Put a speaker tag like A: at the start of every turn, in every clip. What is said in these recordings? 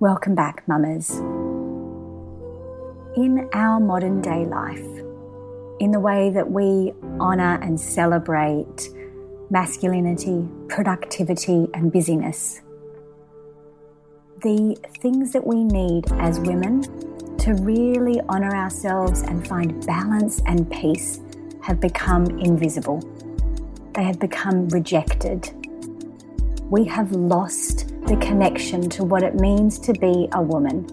A: Welcome back, mamas. In our modern day life, in the way that we honour and celebrate masculinity, productivity, and busyness, the things that we need as women to really honour ourselves and find balance and peace have become invisible. They have become rejected. We have lost the connection to what it means to be a woman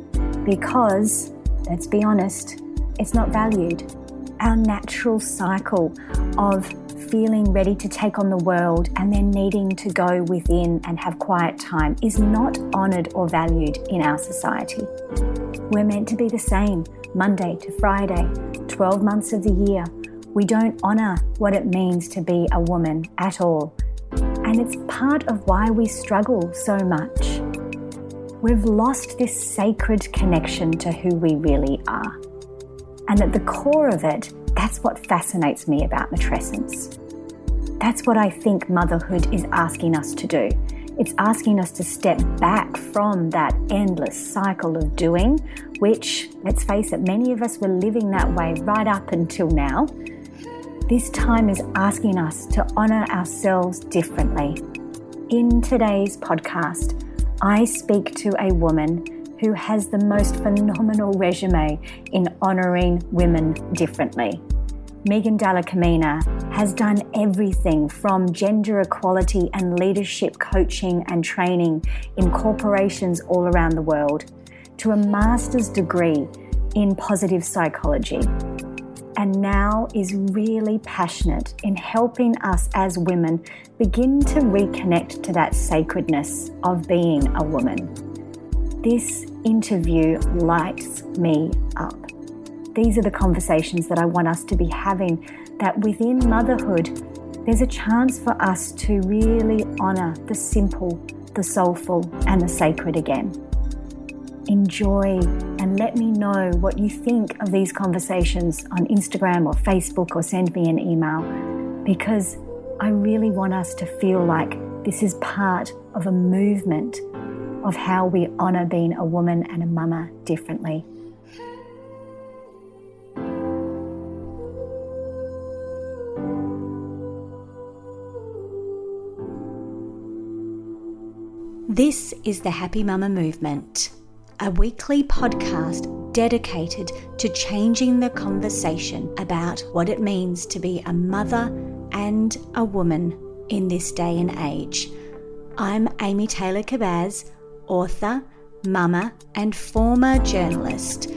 A: because, let's be honest, it's not valued. Our natural cycle of feeling ready to take on the world and then needing to go within and have quiet time is not honoured or valued in our society. We're meant to be the same Monday to Friday, 12 months of the year. We don't honour what it means to be a woman at all. And it's part of why we struggle so much. We've lost this sacred connection to who we really are. And at the core of it, that's what fascinates me about matrescence. That's what I think motherhood is asking us to do. It's asking us to step back from that endless cycle of doing, which, let's face it, many of us were living that way right up until now. This time is asking us to honour ourselves differently. In today's podcast, I speak to a woman who has the most phenomenal resume in honouring women differently. Megan Dalla-Camina has done everything from gender equality and leadership coaching and training in corporations all around the world to a master's degree in positive psychology. And now is really passionate in helping us as women begin to reconnect to that sacredness of being a woman. This interview lights me up. These are the conversations that I want us to be having. That within motherhood, there's a chance for us to really honour the simple, the soulful, and the sacred again. Enjoy and let me know what you think of these conversations on Instagram or Facebook or send me an email because I really want us to feel like this is part of a movement of how we honour being a woman and a mama differently. This is the Happy Mama Movement, a weekly podcast dedicated to changing the conversation about what it means to be a mother and a woman in this day and age. I'm Amy Taylor-Kabbaz, author, mama, and former journalist.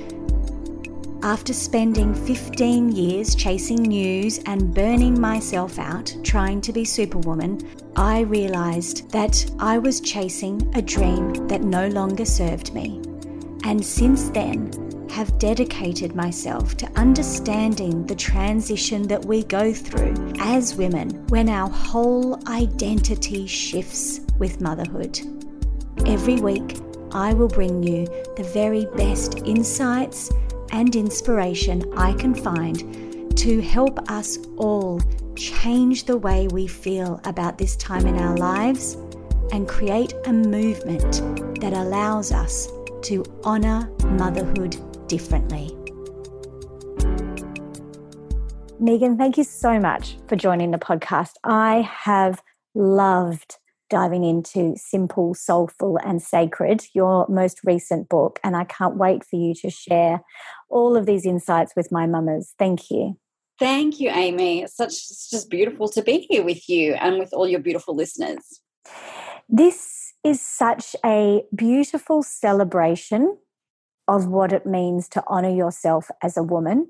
A: After spending 15 years chasing news and burning myself out trying to be Superwoman, I realised that I was chasing a dream that no longer served me. And since then, have dedicated myself to understanding the transition that we go through as women when our whole identity shifts with motherhood. Every week, I will bring you the very best insights and inspiration I can find to help us all change the way we feel about this time in our lives and create a movement that allows us to honour motherhood differently. Megan, thank you so much for joining the podcast. I have loved diving into Simple, Soulful, and Sacred, your most recent book. And I can't wait for you to share all of these insights with my mamas. Thank you.
B: Thank you, Amy. It's such it's just beautiful to be here with you and with all your beautiful listeners.
A: This is such a beautiful celebration of what it means to honor yourself as a woman.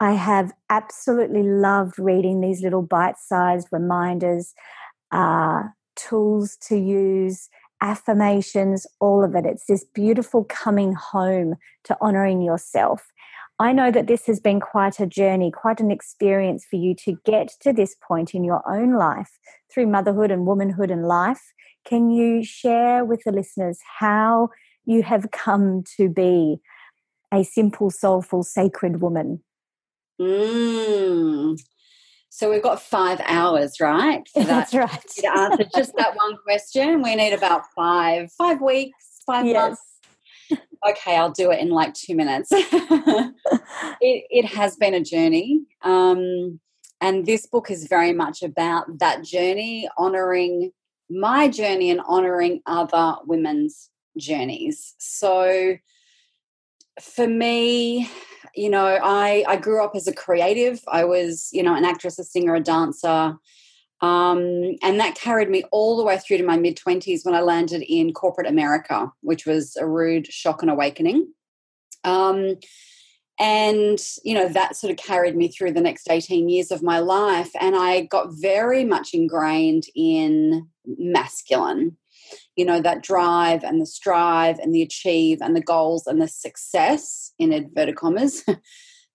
A: I have absolutely loved reading these little bite sized reminders, uh, tools to use, affirmations, all of it. It's this beautiful coming home to honoring yourself. I know that this has been quite a journey, quite an experience for you to get to this point in your own life through motherhood and womanhood and life. Can you share with the listeners how you have come to be a simple, soulful, sacred woman?
B: Mm. So we've got five hours, right?
A: For that, That's right.
B: To answer just that one question, we need about five, five weeks, five yes. months okay, I'll do it in like two minutes. it, it, has been a journey. Um, and this book is very much about that journey, honoring my journey and honoring other women's journeys. So for me, you know, I, I grew up as a creative. I was, you know, an actress, a singer, a dancer. Um, and that carried me all the way through to my mid 20s when I landed in corporate America, which was a rude shock and awakening. Um, and, you know, that sort of carried me through the next 18 years of my life. And I got very much ingrained in masculine, you know, that drive and the strive and the achieve and the goals and the success in inverted commas.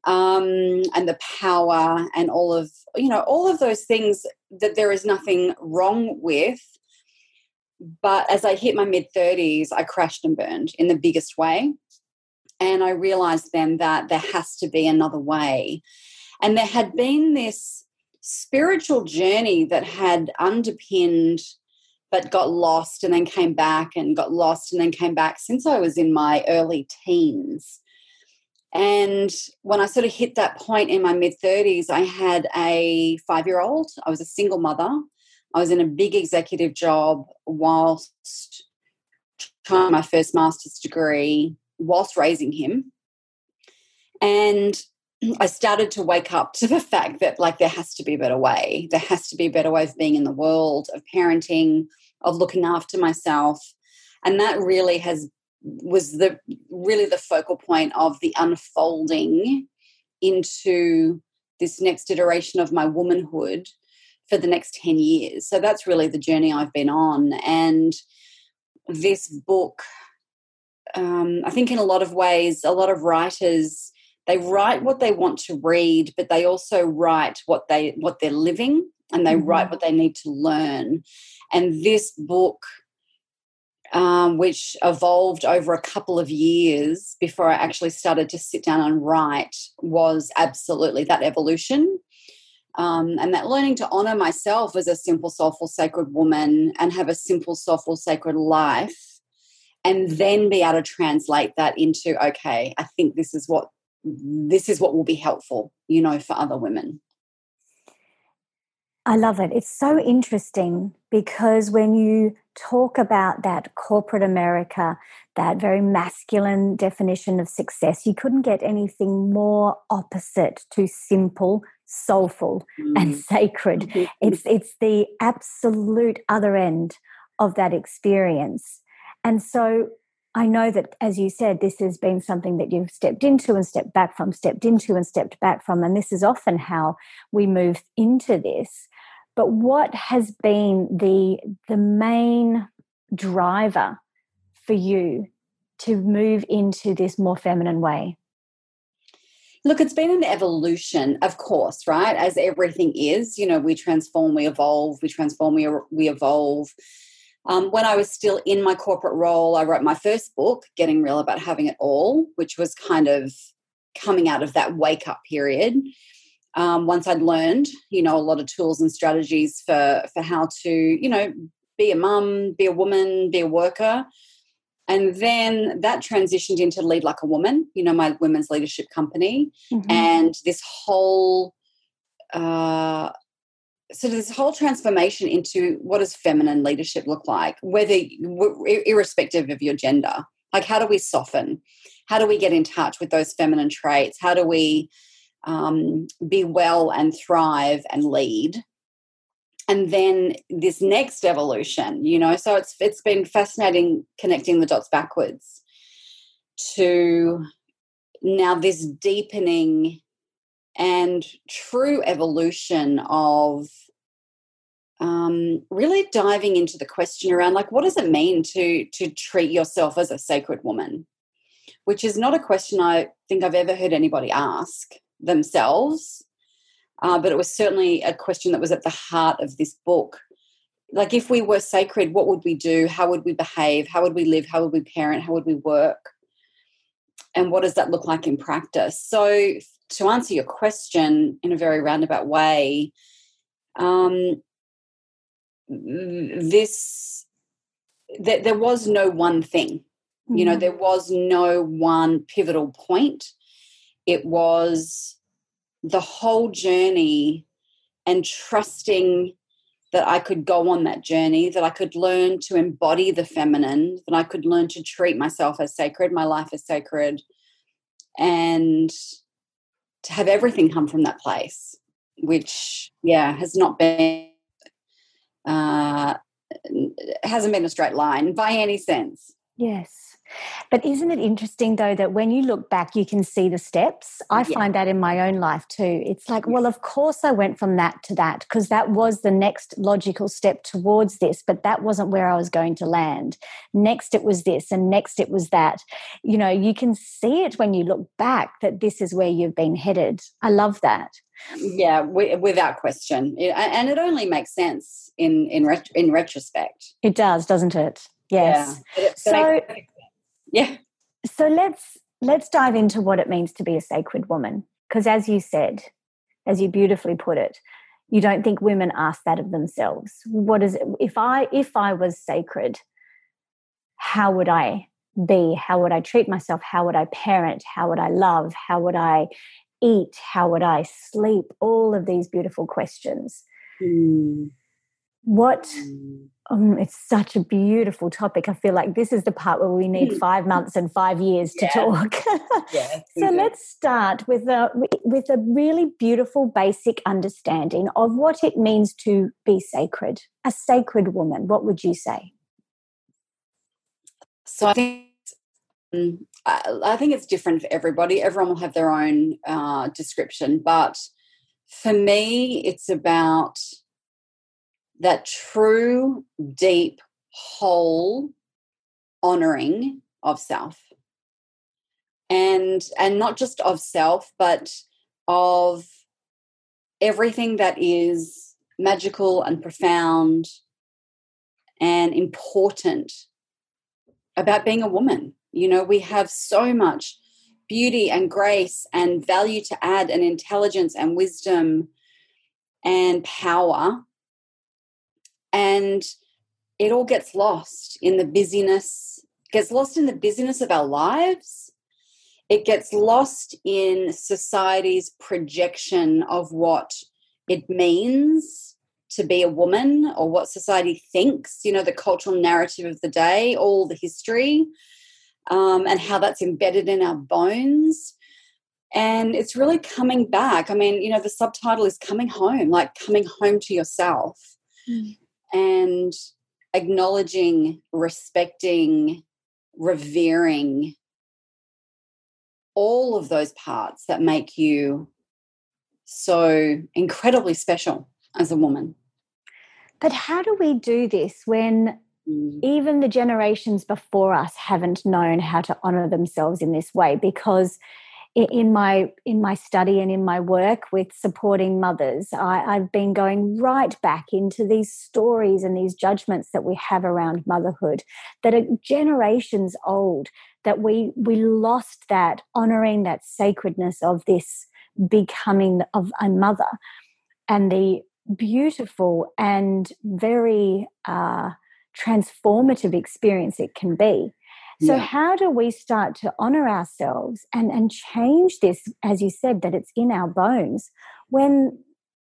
B: um, and the power and all of you know all of those things that there is nothing wrong with. But as i hit my mid 30s i crashed and burned in the biggest way. And i realized then that there has to be another way. And there had been this spiritual journey that had underpinned but got lost and then came back and got lost and then came back since i was in my early teens and when I sort of hit that point in my mid 30s, I had a five year old. I was a single mother. I was in a big executive job whilst trying my first master's degree, whilst raising him. And I started to wake up to the fact that, like, there has to be a better way. There has to be a better way of being in the world, of parenting, of looking after myself. And that really has was the really the focal point of the unfolding into this next iteration of my womanhood for the next 10 years. So that's really the journey I've been on. And this book, um, I think in a lot of ways, a lot of writers they write what they want to read, but they also write what they what they're living and they mm-hmm. write what they need to learn. And this book um, which evolved over a couple of years before I actually started to sit down and write, was absolutely that evolution. Um, and that learning to honor myself as a simple, soulful, sacred woman and have a simple, soulful, sacred life, and then be able to translate that into okay, I think this is what this is what will be helpful, you know, for other women.
A: I love it. It's so interesting because when you talk about that corporate America, that very masculine definition of success, you couldn't get anything more opposite to simple, soulful, mm. and sacred. Mm-hmm. It's it's the absolute other end of that experience. And so I know that, as you said, this has been something that you've stepped into and stepped back from, stepped into and stepped back from. And this is often how we move into this. But what has been the the main driver for you to move into this more feminine way?
B: Look, it's been an evolution, of course, right? As everything is, you know, we transform, we evolve, we transform, we, we evolve. Um, when I was still in my corporate role, I wrote my first book, Getting Real About Having It All, which was kind of coming out of that wake up period um, once I'd learned, you know, a lot of tools and strategies for for how to, you know, be a mum, be a woman, be a worker. And then that transitioned into Lead Like a Woman, you know, my women's leadership company. Mm-hmm. And this whole, uh, so this whole transformation into what does feminine leadership look like, whether, irrespective of your gender. Like, how do we soften? How do we get in touch with those feminine traits? How do we um, be well and thrive and lead. And then this next evolution you know so it's it's been fascinating connecting the dots backwards to now this deepening and true evolution of um, really diving into the question around like what does it mean to to treat yourself as a sacred woman? Which is not a question i think i've ever heard anybody ask themselves. Uh, but it was certainly a question that was at the heart of this book. Like if we were sacred what would we do? How would we behave? How would we live? How would we parent? How would we work? And what does that look like in practice? So to answer your question in a very roundabout way um, this that there was no one thing. You know mm-hmm. there was no one pivotal point it was the whole journey and trusting that I could go on that journey, that I could learn to embody the feminine, that I could learn to treat myself as sacred, my life as sacred, and to have everything come from that place, which, yeah, has not been, uh, hasn't been a straight line by any sense.
A: Yes. But isn't it interesting though that when you look back, you can see the steps? I yeah. find that in my own life too. It's like, well, of course I went from that to that because that was the next logical step towards this, but that wasn't where I was going to land. Next it was this, and next it was that. You know, you can see it when you look back that this is where you've been headed. I love that.
B: Yeah, without question, and it only makes sense in in in retrospect.
A: It does, doesn't it? Yes. Yeah. so, I,
B: yeah.
A: So let's let's dive into what it means to be a sacred woman because as you said, as you beautifully put it, you don't think women ask that of themselves. What is it if I if I was sacred, how would I be? How would I treat myself? How would I parent? How would I love? How would I eat? How would I sleep? All of these beautiful questions. Mm. What mm. Um, it's such a beautiful topic. I feel like this is the part where we need five months and five years to yeah. talk. yeah, so let's start with a with a really beautiful basic understanding of what it means to be sacred. A sacred woman. What would you say?
B: So I think um, I think it's different for everybody. Everyone will have their own uh, description, but for me, it's about that true, deep, whole honoring of self. And and not just of self, but of everything that is magical and profound and important about being a woman. You know, we have so much beauty and grace and value to add and intelligence and wisdom and power and it all gets lost in the busyness gets lost in the busyness of our lives. It gets lost in society's projection of what it means to be a woman or what society thinks you know the cultural narrative of the day all the history um, and how that's embedded in our bones. And it's really coming back. I mean you know the subtitle is coming home like coming home to yourself. Mm and acknowledging, respecting, revering all of those parts that make you so incredibly special as a woman.
A: But how do we do this when mm. even the generations before us haven't known how to honor themselves in this way? Because in my in my study and in my work with supporting mothers I, have been going right back into these stories and these judgments that we have around motherhood that are generations old that we we lost that honoring that sacredness of this becoming of a mother. And the beautiful and very uh, transformative experience it can be so, yeah. how do we start to honor ourselves and, and change this, as you said, that it's in our bones when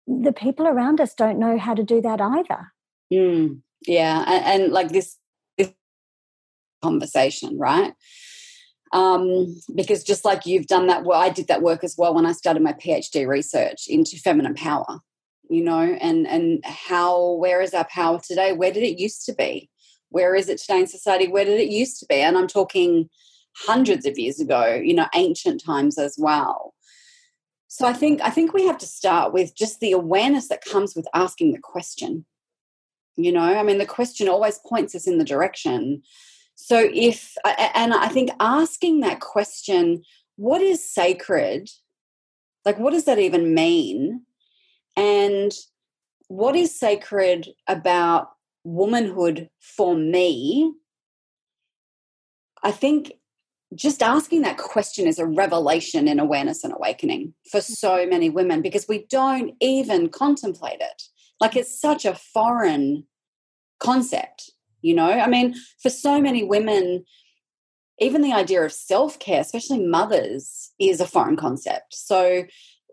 A: the people around us don't know how to do that either?
B: Mm, yeah. And, and, like this, this conversation, right? Um, because just like you've done that, well, I did that work as well when I started my PhD research into feminine power, you know, and and how where is our power today? Where did it used to be? Where is it today in society? Where did it used to be? And I'm talking hundreds of years ago, you know, ancient times as well. So I think I think we have to start with just the awareness that comes with asking the question. You know, I mean, the question always points us in the direction. So if and I think asking that question, what is sacred? Like, what does that even mean? And what is sacred about womanhood for me? I think just asking that question is a revelation in awareness and awakening for mm. so many women because we don't even contemplate it. Like it's such a foreign concept, you know? I mean, for so many women, even the idea of self care, especially mothers, is a foreign concept. So,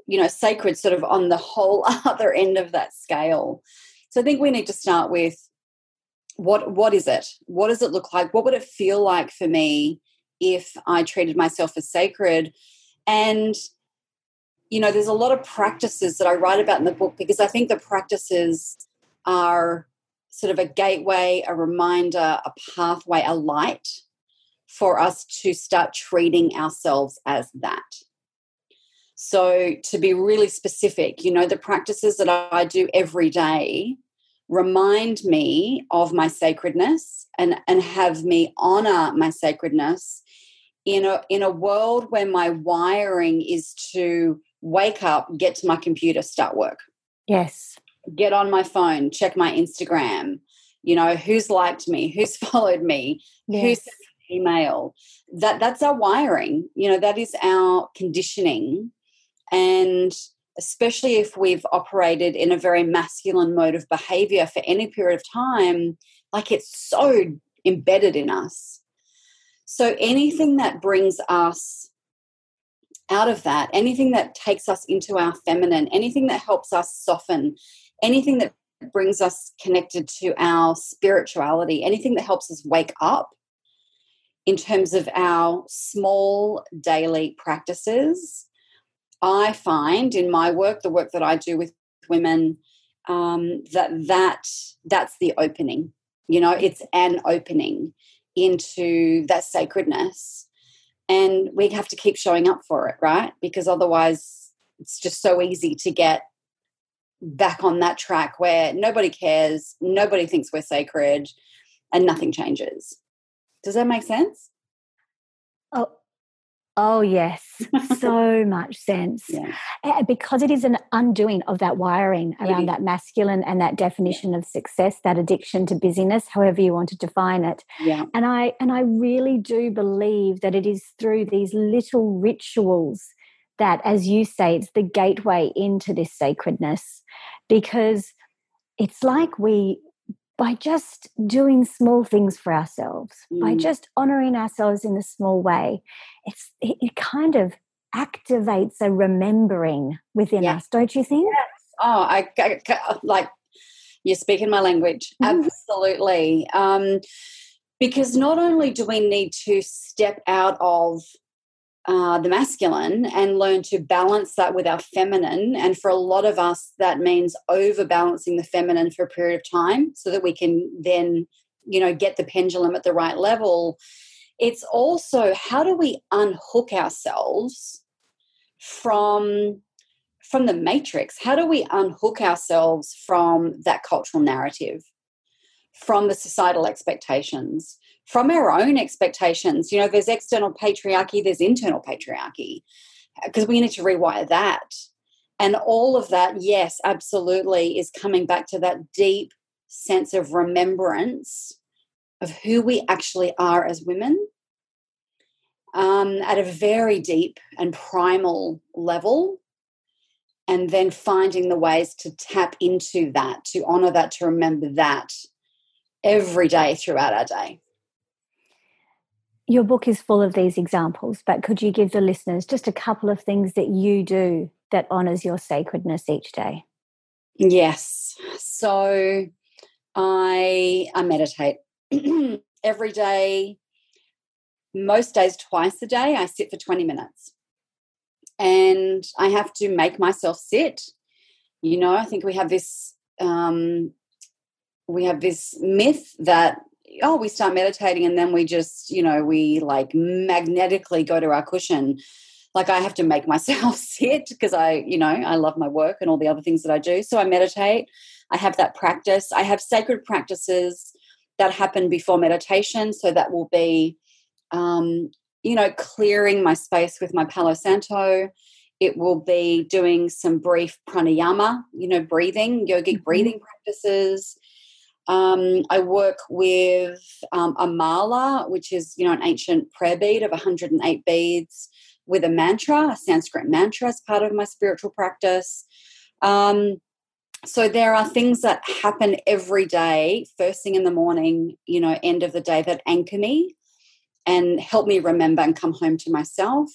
B: you know, sacred sort of on the whole other end of that scale. So I think we need to start with what what is it? What does it look like? What would it feel like for me if I treated myself as sacred. And, you know, there's a lot of practices that I write about in the book because I think the practices are sort of a gateway, a reminder, a pathway, a light for us to start treating ourselves as that. So, to be really specific, you know, the practices that I do every day remind me of my sacredness and, and have me honor my sacredness in a in a world where my wiring is to wake up, get to my computer, start work.
A: Yes.
B: Get on my phone, check my Instagram, you know, who's liked me, who's followed me, yes. who's sent me email. That that's our wiring. You know, that is our conditioning. And especially if we've operated in a very masculine mode of behavior for any period of time, like it's so embedded in us so anything that brings us out of that, anything that takes us into our feminine, anything that helps us soften, anything that brings us connected to our spirituality, anything that helps us wake up in terms of our small daily practices. I find in my work, the work that I do with women, um, that that that's the opening. You know, it's an opening into that sacredness. And we have to keep showing up for it right? Because otherwise it's just so easy to get back on that track where nobody cares nobody thinks we're sacred and nothing changes. Does that make sense?
A: Oh Oh, yes, so much sense. Yeah. Because it is an undoing of that wiring around that masculine and that definition of success, that addiction to busyness, however you want to define it.
B: Yeah.
A: And I and I really do believe that it is through these little rituals that, as you say, it's the gateway into this sacredness. Because it's like we by just doing small things for ourselves, mm. by just honoring ourselves in a small way, it's it, it kind of activates a remembering within yes. us, don't you think?
B: Yes. Oh, I, I like you're speaking my language. Mm-hmm. Absolutely. Um, because not only do we need to step out of uh, the masculine and learn to balance that with our feminine. And for a lot of us, that means overbalancing the feminine for a period of time so that we can then, you know, get the pendulum at the right level. It's also how do we unhook ourselves from from the matrix? How do we unhook ourselves from that cultural narrative, from the societal expectations? From our own expectations. You know, there's external patriarchy, there's internal patriarchy, because we need to rewire that. And all of that, yes, absolutely, is coming back to that deep sense of remembrance of who we actually are as women um, at a very deep and primal level. And then finding the ways to tap into that, to honor that, to remember that every day throughout our day
A: your book is full of these examples, but could you give the listeners just a couple of things that you do that honors your sacredness each day?
B: Yes. So I I meditate every day. Most days twice a day I sit for 20 minutes. And I have to make myself sit. You know, I think we have this um we have this myth that oh, we start meditating and then we just, you know, we like magnetically go to our cushion. Like I have to make myself sit because I, you know, I love my work and all the other things that I do. So I meditate. I have that practice. I have sacred practices that happen before meditation. So that will be, um, you know, clearing my space with my Palo Santo. It will be doing some brief pranayama, you know, breathing, yogic mm-hmm. breathing practices. Um, I work with um, a mala, which is you know an ancient prayer bead of 108 beads with a mantra, a Sanskrit mantra, as part of my spiritual practice. Um, so there are things that happen every day, first thing in the morning, you know, end of the day, that anchor me and help me remember and come home to myself.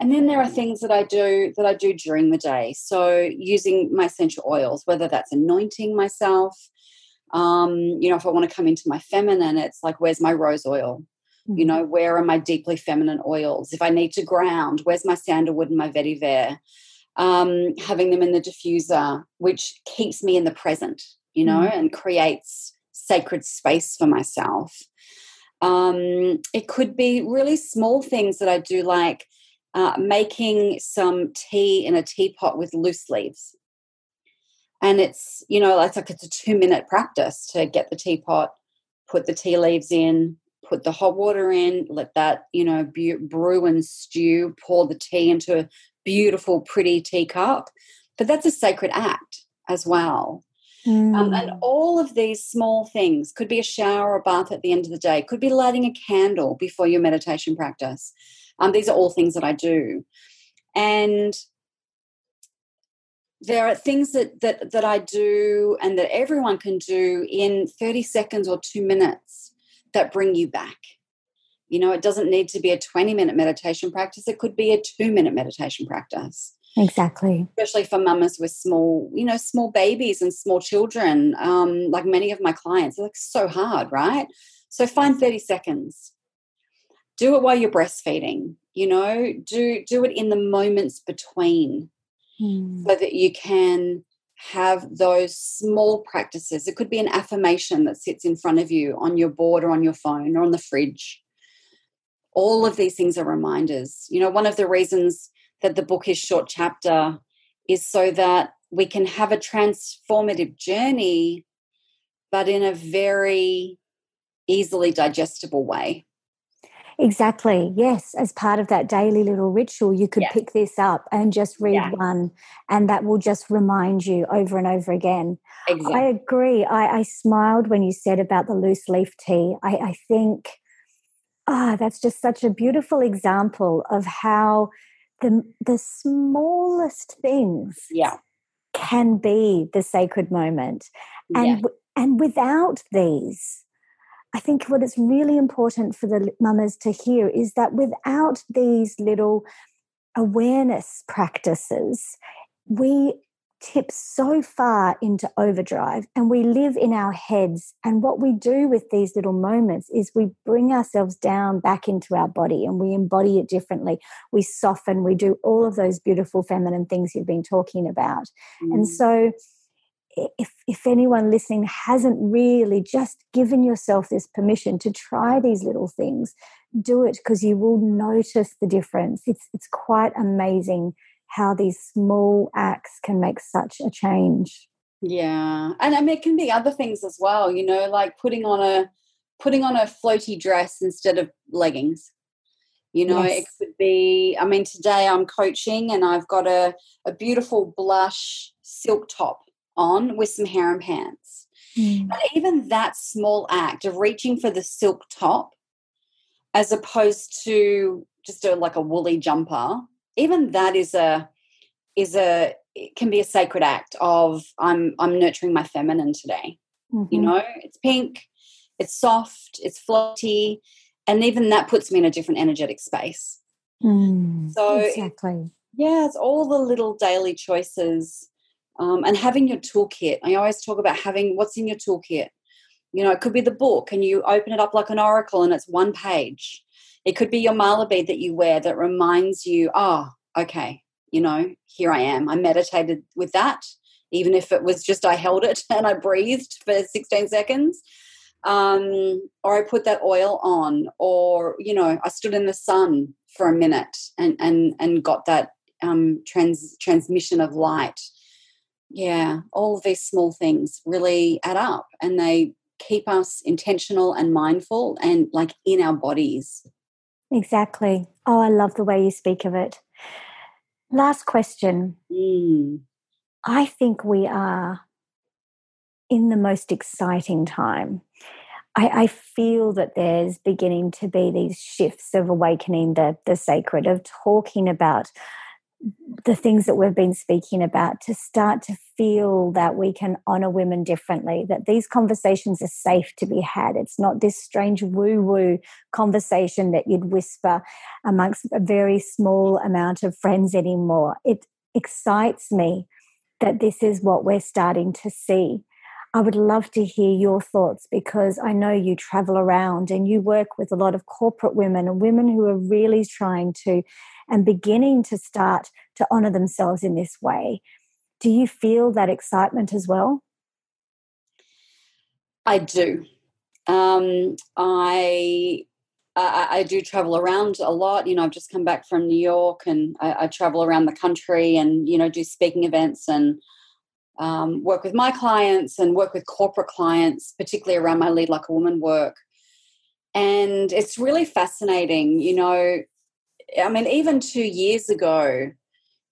B: And then there are things that I do that I do during the day. So using my essential oils, whether that's anointing myself, um, you know, if I want to come into my feminine, it's like, where's my rose oil? You mm-hmm. know, where are my deeply feminine oils? If I need to ground, where's my sandalwood and my vetiver? Um, having them in the diffuser, which keeps me in the present, you know, mm. and creates sacred space for myself. Um, it could be really small things that I do, like uh, making some tea in a teapot with loose leaves and it's you know it's like it's a two minute practice to get the teapot put the tea leaves in put the hot water in let that you know brew and stew pour the tea into a beautiful pretty teacup but that's a sacred act as well mm. um, and mm. all of these small things could be a shower or bath at the end of the day could be lighting a candle before your meditation practice um, these are all things that i do and there are things that that that I do and that everyone can do in 30 seconds or 2 minutes that bring you back. You know, it doesn't need to be a 20 minute meditation practice, it could be a 2 minute meditation practice.
A: Exactly.
B: Especially for mamas with small, you know, small babies and small children. Um, like many of my clients, it's like so hard, right? So find 30 seconds. Do it while you're breastfeeding, you know, do do it in the moments between mm. so that you can have those small practices. It could be an affirmation that sits in front of you on your board or on your phone or on the fridge. All of these things are reminders. You know, one of the reasons that the book is short chapter is so that we can have a transformative journey, but in a very easily digestible way.
A: Exactly. Yes. As part of that daily little ritual, you could yes. pick this up and just read yeah. one, and that will just remind you over and over again. Exactly. I agree. I, I smiled when you said about the loose leaf tea. I, I think, ah, oh, that's just such a beautiful example of how the the smallest things
B: yeah.
A: can be the sacred moment. And yeah. and without these, I think what is really important for the mamas to hear is that without these little awareness practices, we tip so far into overdrive and we live in our heads. And what we do with these little moments is we bring ourselves down back into our body and we embody it differently. We soften, we do all of those beautiful feminine things you've been talking about. Mm. And so, if if anyone listening hasn't really just given yourself this permission to try these little things do it because you will notice the difference. It's it's quite amazing how these small acts can make such a change.
B: Yeah and i mean it can be other things as well you know like putting on a putting on a floaty dress instead of leggings. You know yes. it could be i mean today i'm coaching and i've got a, a beautiful blush silk top on with some harem pants. Mm. And even that small act of reaching for the silk top as opposed to just a, like a woolly jumper, even that is a is a it can be a sacred act of I'm I'm nurturing my feminine today. Mm-hmm. You know, it's pink, it's soft, it's floaty, and even that puts me in a different energetic space.
A: Mm, so exactly.
B: Yeah, it's all the little daily choices um, and having your toolkit. I always talk about having what's in your toolkit. You know, it could be the book, and you open it up like an oracle, and it's one page. It could be your mala bead that you wear that reminds you, oh, okay, you know, here I am. I meditated with that, even if it was just I held it and I breathed for 16 seconds. um, or I put that oil on, or you know, I stood in the sun for a minute and and and got that um, trans transmission of light. Yeah, all of these small things really add up, and they keep us intentional and mindful, and like in our bodies.
A: Exactly. Oh, I love the way you speak of it. Last question.
B: Mm.
A: I think we are in the most exciting time. I, I, feel that there's beginning to be these shifts of awakening the, the sacred, of talking about the things that we've been speaking about to start to feel that we can honor women differently, that these conversations are safe to be had. It's not this strange woo woo conversation that you'd whisper amongst a very small amount of friends anymore. It excites me that this is what we're starting to see. I would love to hear your thoughts because I know you travel around and you work with a lot of corporate women and women who are really trying to and beginning to start to honor themselves in this way. Do you feel that excitement as well?
B: I do. Um, I, I, I do travel around a lot. You know, I've just come back from New York, and I, I travel around the country, and you know, do speaking events and um, work with my clients and work with corporate clients, particularly around my Lead Like a Woman work. And it's really fascinating. You know, I mean, even two years ago,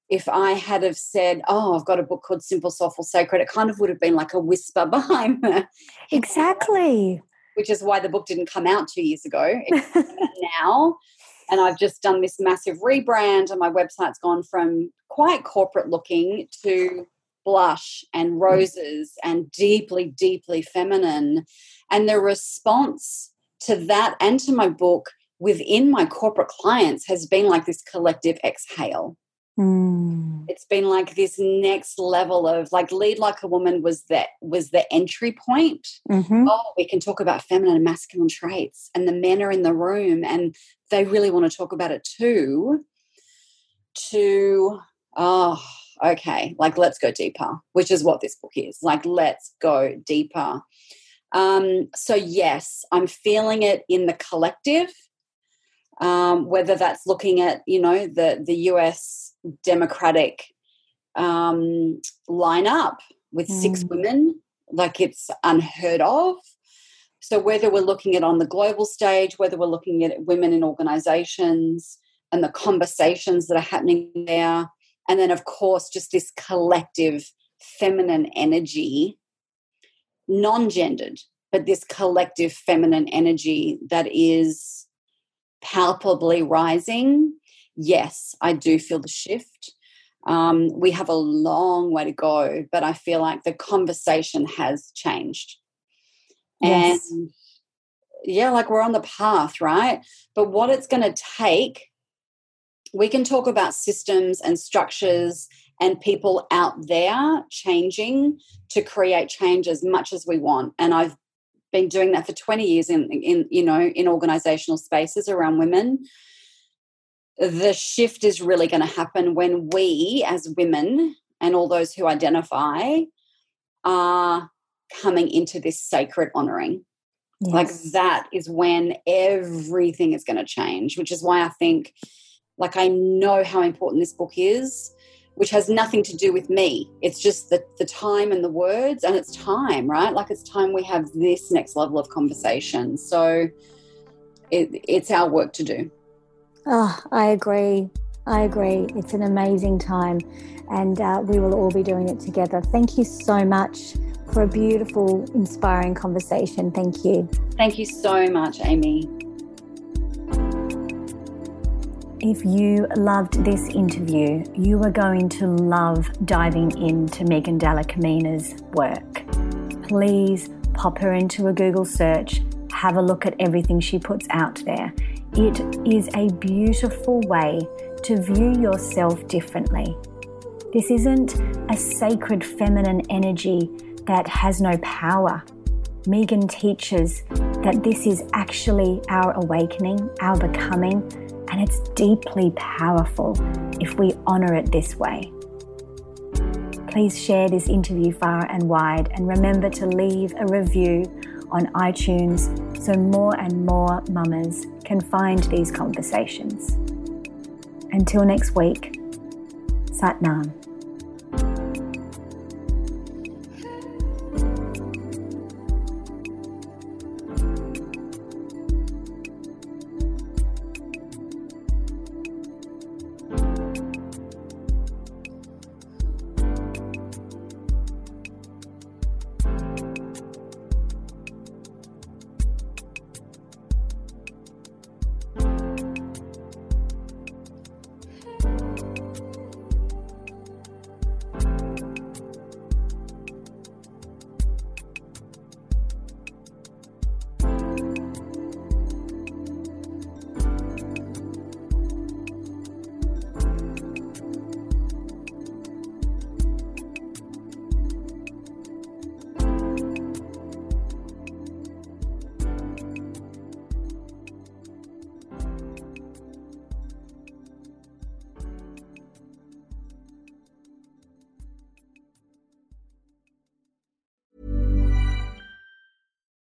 B: if I had have said, "Oh, I've got a book called Simple, Soulful, Sacred," it kind of would have been like a whisper behind me.
A: Exactly.
B: Which is why the book didn't come out two years ago. now, and I've just done this massive rebrand, and my website's gone from quite corporate looking to blush and mm. roses and deeply, deeply feminine. And the response to that and to my book within my corporate clients has been like this collective exhale.
A: Mm.
B: It's been like this next level of like lead like a woman was that was the entry point.
A: Mm-hmm.
B: Oh, we can talk about feminine and masculine traits, and the men are in the room, and they really want to talk about it too. To oh, okay, like let's go deeper, which is what this book is. Like, let's go deeper. Um, so, yes, I'm feeling it in the collective, um, whether that's looking at, you know, the, the US Democratic um, lineup with mm. six women, like it's unheard of. So, whether we're looking at on the global stage, whether we're looking at women in organizations and the conversations that are happening there, and then, of course, just this collective feminine energy, non gendered, but this collective feminine energy that is palpably rising. Yes, I do feel the shift. Um, we have a long way to go, but I feel like the conversation has changed. Yes. And yeah, like we're on the path, right? But what it's going to take we can talk about systems and structures and people out there changing to create change as much as we want and i've been doing that for 20 years in, in you know in organizational spaces around women the shift is really going to happen when we as women and all those who identify are coming into this sacred honoring yes. like that is when everything is going to change which is why i think like I know how important this book is, which has nothing to do with me. It's just the, the time and the words, and it's time, right? Like it's time we have this next level of conversation. So it, it's our work to do.
A: Oh, I agree. I agree. It's an amazing time, and uh, we will all be doing it together. Thank you so much for a beautiful, inspiring conversation. Thank you.
B: Thank you so much, Amy.
A: If you loved this interview, you are going to love diving into Megan Dalla work. Please pop her into a Google search, have a look at everything she puts out there. It is a beautiful way to view yourself differently. This isn't a sacred feminine energy that has no power. Megan teaches that this is actually our awakening, our becoming, and it's deeply powerful if we honour it this way. Please share this interview far and wide and remember to leave a review on iTunes so more and more mamas can find these conversations. Until next week, Satnam.